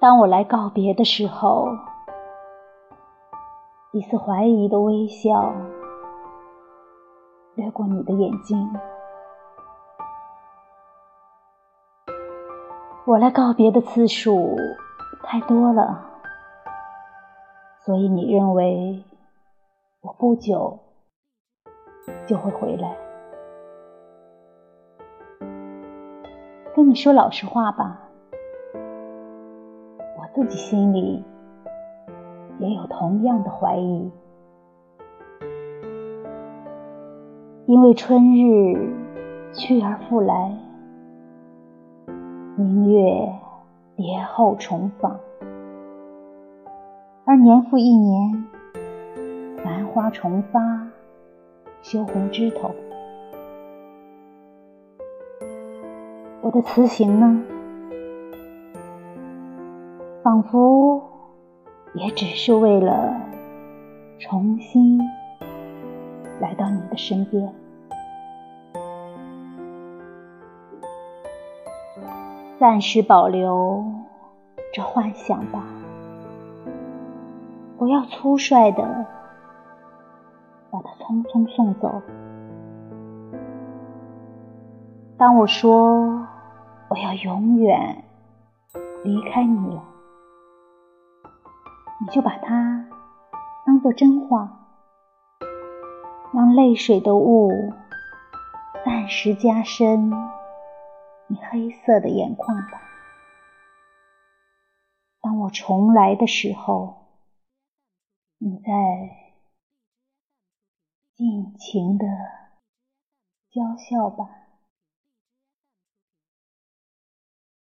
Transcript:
当我来告别的时候，一丝怀疑的微笑掠过你的眼睛。我来告别的次数太多了，所以你认为我不久就会回来。跟你说老实话吧。自己心里也有同样的怀疑，因为春日去而复来，明月别后重访，而年复一年，繁花重发，羞红枝头。我的辞行呢？仿佛也只是为了重新来到你的身边，暂时保留这幻想吧，不要粗率的把它匆匆送走。当我说我要永远离开你了。就把它当做真话，让泪水的雾暂时加深你黑色的眼眶吧。当我重来的时候，你在尽情的娇笑吧。